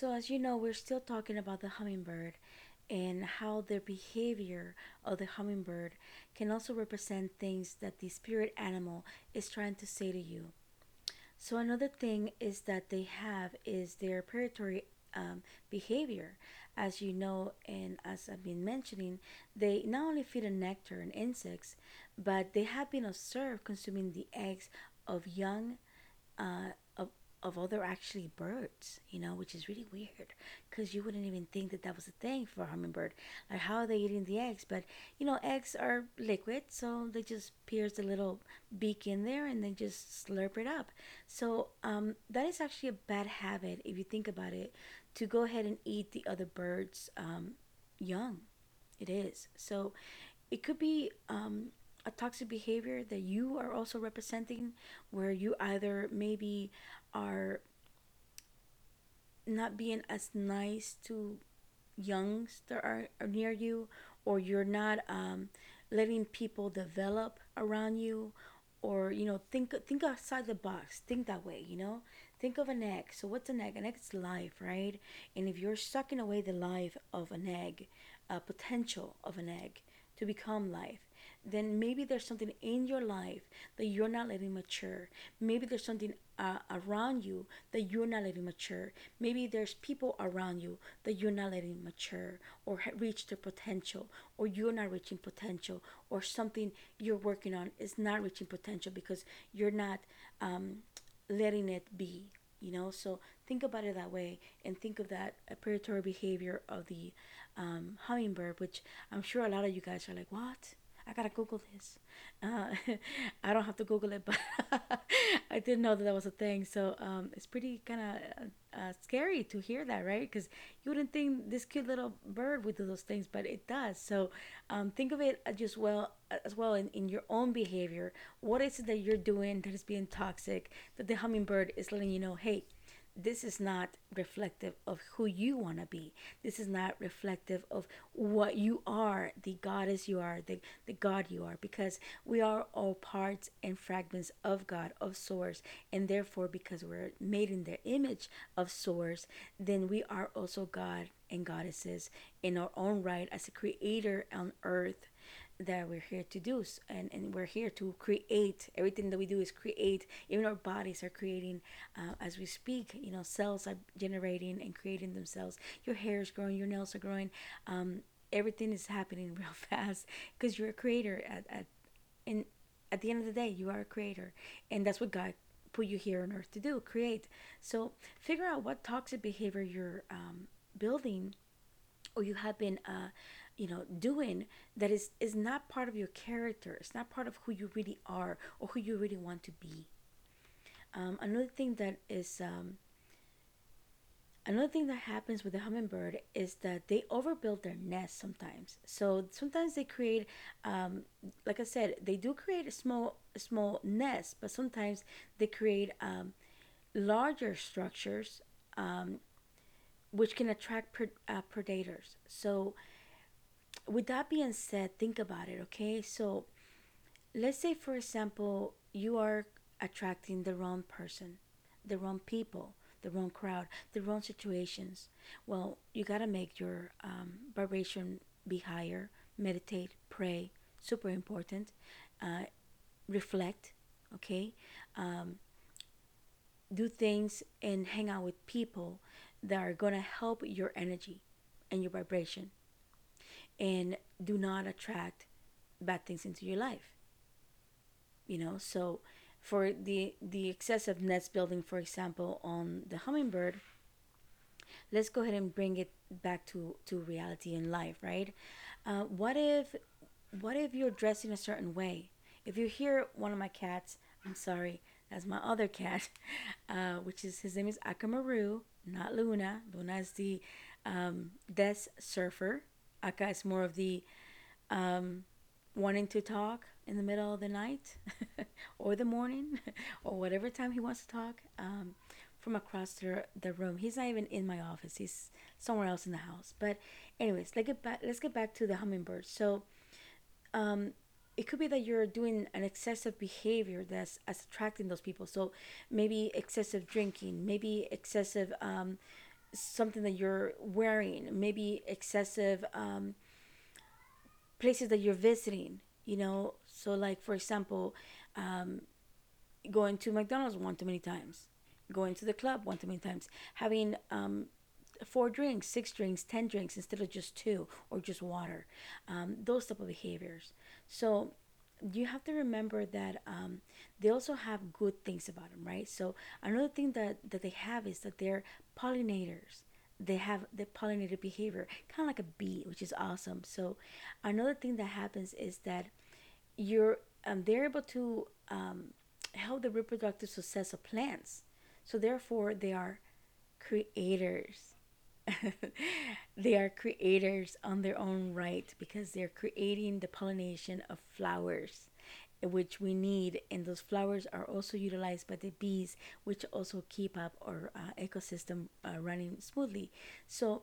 So, as you know, we're still talking about the hummingbird and how the behavior of the hummingbird can also represent things that the spirit animal is trying to say to you. So, another thing is that they have is their predatory um, behavior. As you know, and as I've been mentioning, they not only feed on nectar and insects, but they have been observed consuming the eggs of young uh, of other actually birds, you know, which is really weird because you wouldn't even think that that was a thing for a hummingbird. Like, how are they eating the eggs? But, you know, eggs are liquid, so they just pierce the little beak in there and then just slurp it up. So, um, that is actually a bad habit, if you think about it, to go ahead and eat the other birds' um, young. It is. So, it could be um, a toxic behavior that you are also representing where you either maybe are not being as nice to youngs that are, near you or you're not um, letting people develop around you or you know think think outside the box think that way you know? Think of an egg. So what's an egg? An egg is life right? And if you're sucking away the life of an egg a potential of an egg to become life then maybe there's something in your life that you're not letting mature. Maybe there's something uh, around you that you're not letting mature. Maybe there's people around you that you're not letting mature or reach their potential, or you're not reaching potential, or something you're working on is not reaching potential because you're not um, letting it be. You know, so think about it that way, and think of that predatory behavior of the um, hummingbird, which I'm sure a lot of you guys are like, "What? I gotta Google this. Uh, I don't have to Google it, but I didn't know that that was a thing. So um, it's pretty kind of uh, scary to hear that, right? Because you wouldn't think this cute little bird would do those things, but it does. So um, think of it just well as well in, in your own behavior. What is it that you're doing that is being toxic? That the hummingbird is letting you know, hey, this is not reflective of who you want to be. This is not reflective of what you are, the goddess you are, the, the God you are, because we are all parts and fragments of God, of Source. And therefore, because we're made in the image of Source, then we are also God and goddesses in our own right as a creator on earth that we're here to do and, and we're here to create. Everything that we do is create. Even our bodies are creating uh, as we speak you know cells are generating and creating themselves. Your hair is growing your nails are growing. Um, everything is happening real fast because you're a creator at, at and at the end of the day you are a creator. And that's what god put you here on earth to do create. So figure out what toxic behavior you're um, building or you have been uh, you know doing that is is not part of your character. It's not part of who you really are or who you really want to be. Um, another thing that is um, another thing that happens with the hummingbird is that they overbuild their nest sometimes. So sometimes they create um, like i said they do create a small small nest but sometimes they create um, larger structures um, which can attract uh, predators. So with that being said, think about it, okay? So let's say, for example, you are attracting the wrong person, the wrong people, the wrong crowd, the wrong situations. Well, you got to make your um, vibration be higher, meditate, pray, super important, uh, reflect, okay? Um, do things and hang out with people that are going to help your energy and your vibration and do not attract bad things into your life. You know so for the the excessive nest building for example on the hummingbird let's go ahead and bring it back to to reality in life right? Uh, what if what if you're dressed in a certain way? If you hear one of my cats i'm sorry that's my other cat uh, which is his name is akamaru not luna. Luna is the um, desk surfer Aka is more of the um, wanting to talk in the middle of the night or the morning or whatever time he wants to talk um, from across the, the room. He's not even in my office. He's somewhere else in the house. But anyways, let's get back. Let's get back to the hummingbird. So, um, it could be that you're doing an excessive behavior that's, attracting those people. So maybe excessive drinking, maybe excessive um, something that you're wearing, maybe excessive um, places that you're visiting, you know. So, like, for example, um, going to McDonald's one too many times, going to the club one too many times, having um, four drinks, six drinks, ten drinks instead of just two or just water. Um, those type of behaviors. So you have to remember that um, they also have good things about them, right? So another thing that that they have is that they're pollinators. They have the pollinated behavior, kind of like a bee, which is awesome. So another thing that happens is that you're um, they're able to um, help the reproductive success of plants. So therefore, they are creators. they are creators on their own right because they're creating the pollination of flowers which we need. And those flowers are also utilized by the bees which also keep up our uh, ecosystem uh, running smoothly. So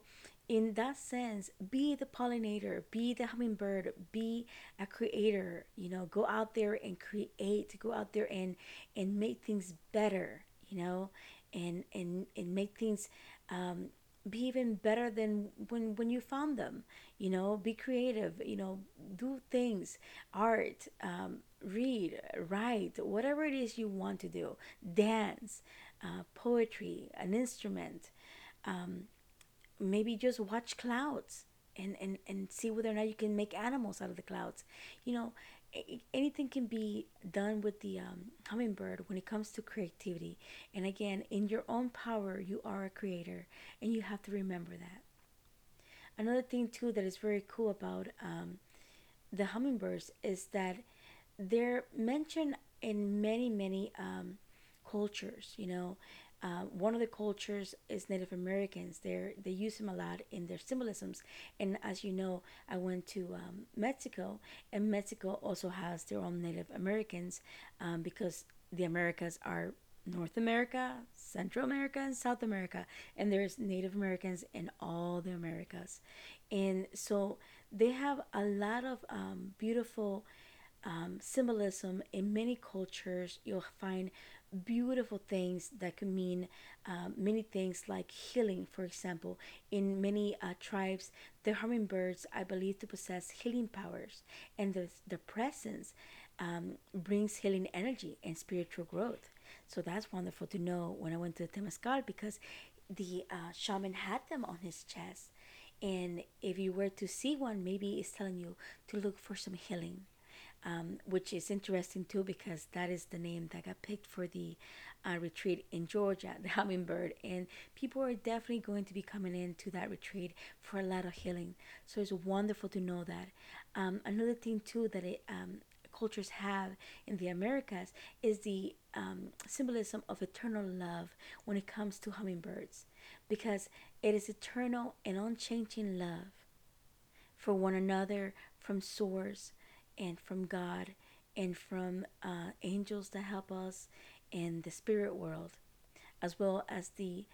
in that sense be the pollinator be the hummingbird be a creator. You know go out there and create go out there and and make things better you know and and and make things um, be even better than when when you found them you know? Be creative you know? Do things art um, read write whatever it is you want to do. Dance uh, poetry an instrument um, maybe just watch clouds and, and and see whether or not you can make animals out of the clouds you know anything can be done with the um, hummingbird when it comes to creativity. And again, in your own power, you are a creator, and you have to remember that. Another thing, too, that is very cool about um, the hummingbirds is that they're mentioned in many, many um, cultures. You know, uh, one of the cultures is Native Americans. They they use them a lot in their symbolisms. And as you know, I went to um, Mexico, and Mexico also has their own Native Americans um, because the Americas are North America, Central America, and South America, and there's Native Americans in all the Americas, and so they have a lot of um, beautiful um, symbolism in many cultures. You'll find beautiful things that can mean um, many things like healing for example. In many uh, tribes the hummingbirds i believe to possess healing powers and the, the presence um, brings healing energy and spiritual growth. So that's wonderful to know when i went to the temescal because the uh, shaman had them on his chest. And if you were to see one maybe it's telling you to look for some healing um, which is interesting too because that is the name that got picked for the uh, retreat in Georgia, the Hummingbird. And people are definitely going to be coming into that retreat for a lot of healing. So it's wonderful to know that. Um, another thing too that it, um, cultures have in the Americas is the um, symbolism of eternal love when it comes to hummingbirds because it is eternal and unchanging love for one another from source and from God and from uh, angels that help us in the spirit world, as well as the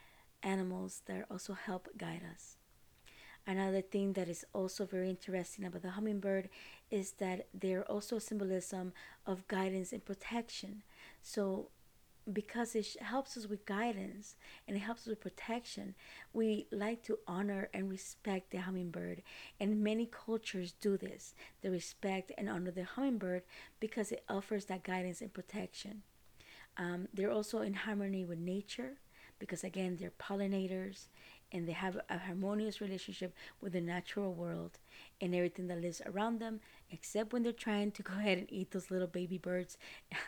animals that also help guide us. Another thing that is also very interesting about the hummingbird is that they're also a symbolism of guidance and protection. So because it helps us with guidance and it helps us with protection, we like to honor and respect the hummingbird. And many cultures do this. They respect and honor the hummingbird because it offers that guidance and protection. Um, they're also in harmony with nature because, again, they're pollinators and they have a harmonious relationship with the natural world and everything that lives around them, except when they're trying to go ahead and eat those little baby birds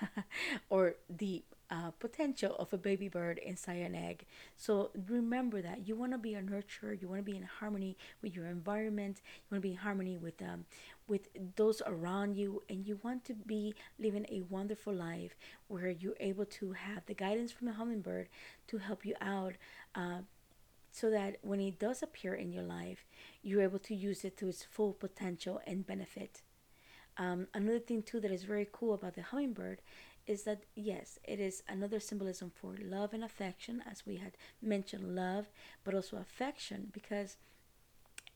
or the uh, potential of a baby bird inside an egg. So remember that you want to be a nurturer. You want to be in harmony with your environment. You want to be in harmony with um, with those around you, and you want to be living a wonderful life where you're able to have the guidance from the hummingbird to help you out. Uh, so that when it does appear in your life, you're able to use it to its full potential and benefit. Um, another thing too that is very cool about the hummingbird is that yes, it is another symbolism for love and affection, as we had mentioned love, but also affection, because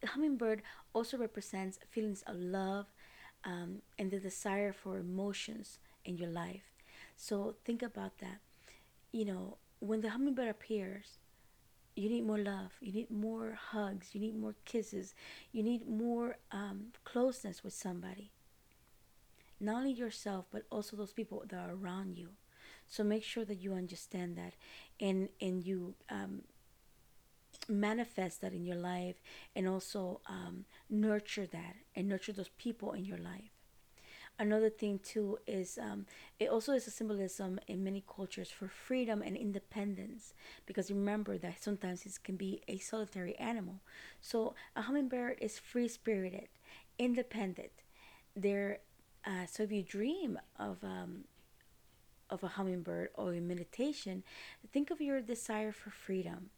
hummingbird also represents feelings of love um, and the desire for emotions in your life. So think about that. You know, when the hummingbird appears, you need more love you need more hugs you need more kisses you need more um, closeness with somebody not only yourself but also those people that are around you. So make sure that you understand that and and you um, manifest that in your life and also um, nurture that and nurture those people in your life. Another thing too is um, it also is a symbolism in many cultures for freedom and independence because remember that sometimes it can be a solitary animal. So a hummingbird is free spirited independent. They're uh, so if you dream of um, of a hummingbird or in meditation think of your desire for freedom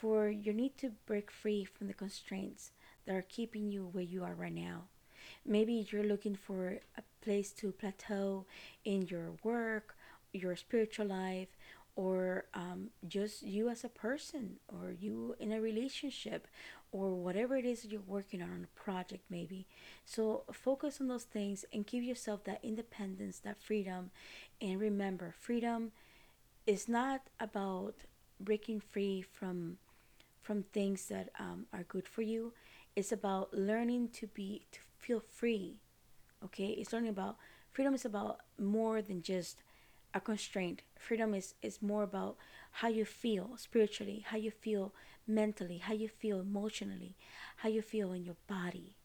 for your need to break free from the constraints that are keeping you where you are right now. Maybe you're looking for a place to plateau in your work, your spiritual life, or um, just you as a person, or you in a relationship, or whatever it is you're working on, on a project, maybe. So focus on those things and give yourself that independence, that freedom. And remember, freedom is not about breaking free from from things that um, are good for you. It's about learning to be to feel free okay it's learning about freedom is about more than just a constraint. Freedom is is more about how you feel spiritually how you feel mentally how you feel emotionally how you feel in your body.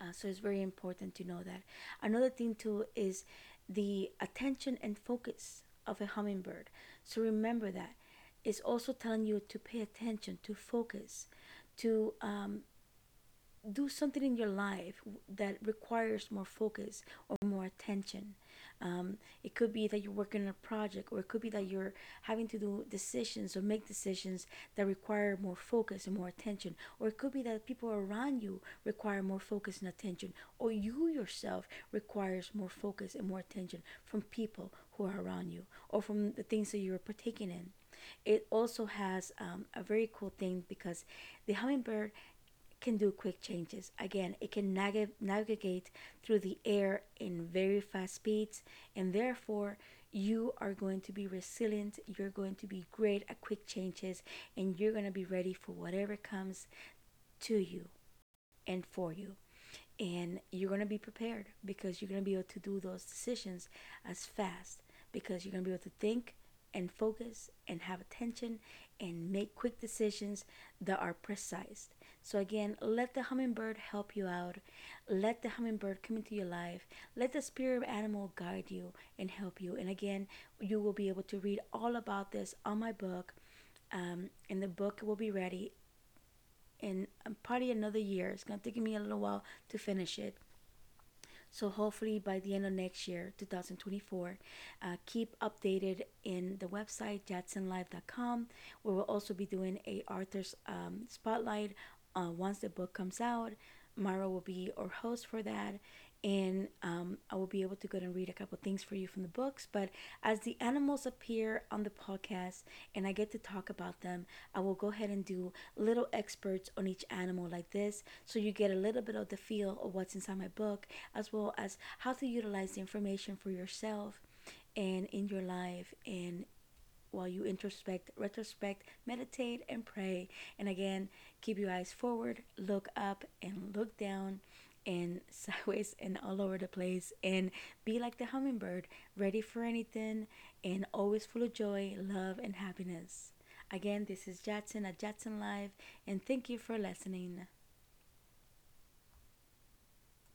Uh, so it's very important to know that. Another thing too is the attention and focus of a hummingbird. So remember that. It's also telling you to pay attention to focus to um, do something in your life that requires more focus or more attention. Um, it could be that you're working on a project, or it could be that you're having to do decisions or make decisions that require more focus and more attention, or it could be that people around you require more focus and attention, or you yourself requires more focus and more attention from people who are around you, or from the things that you're partaking in. It also has um, a very cool thing because the hummingbird can do quick changes. Again, it can nag- navigate through the air in very fast speeds, and therefore, you are going to be resilient. You're going to be great at quick changes, and you're going to be ready for whatever comes to you and for you. And you're going to be prepared because you're going to be able to do those decisions as fast because you're going to be able to think and focus and have attention and make quick decisions that are precise. So, again, let the hummingbird help you out. Let the hummingbird come into your life. Let the spirit animal guide you and help you. And again, you will be able to read all about this on my book. Um, and the book will be ready in um, probably another year. It's going to take me a little while to finish it. So hopefully by the end of next year, 2024, uh, keep updated in the website jatzenlive.com. We will also be doing a author's um, spotlight uh, once the book comes out. Mara will be our host for that, and um, I will be able to go and read a couple things for you from the books. But as the animals appear on the podcast and I get to talk about them, I will go ahead and do little experts on each animal like this, so you get a little bit of the feel of what's inside my book, as well as how to utilize the information for yourself and in your life and while you introspect, retrospect, meditate, and pray. And again, keep your eyes forward, look up, and look down, and sideways and all over the place. And be like the hummingbird, ready for anything, and always full of joy, love, and happiness. Again, this is Jatzen at Jatzen Live, and thank you for listening.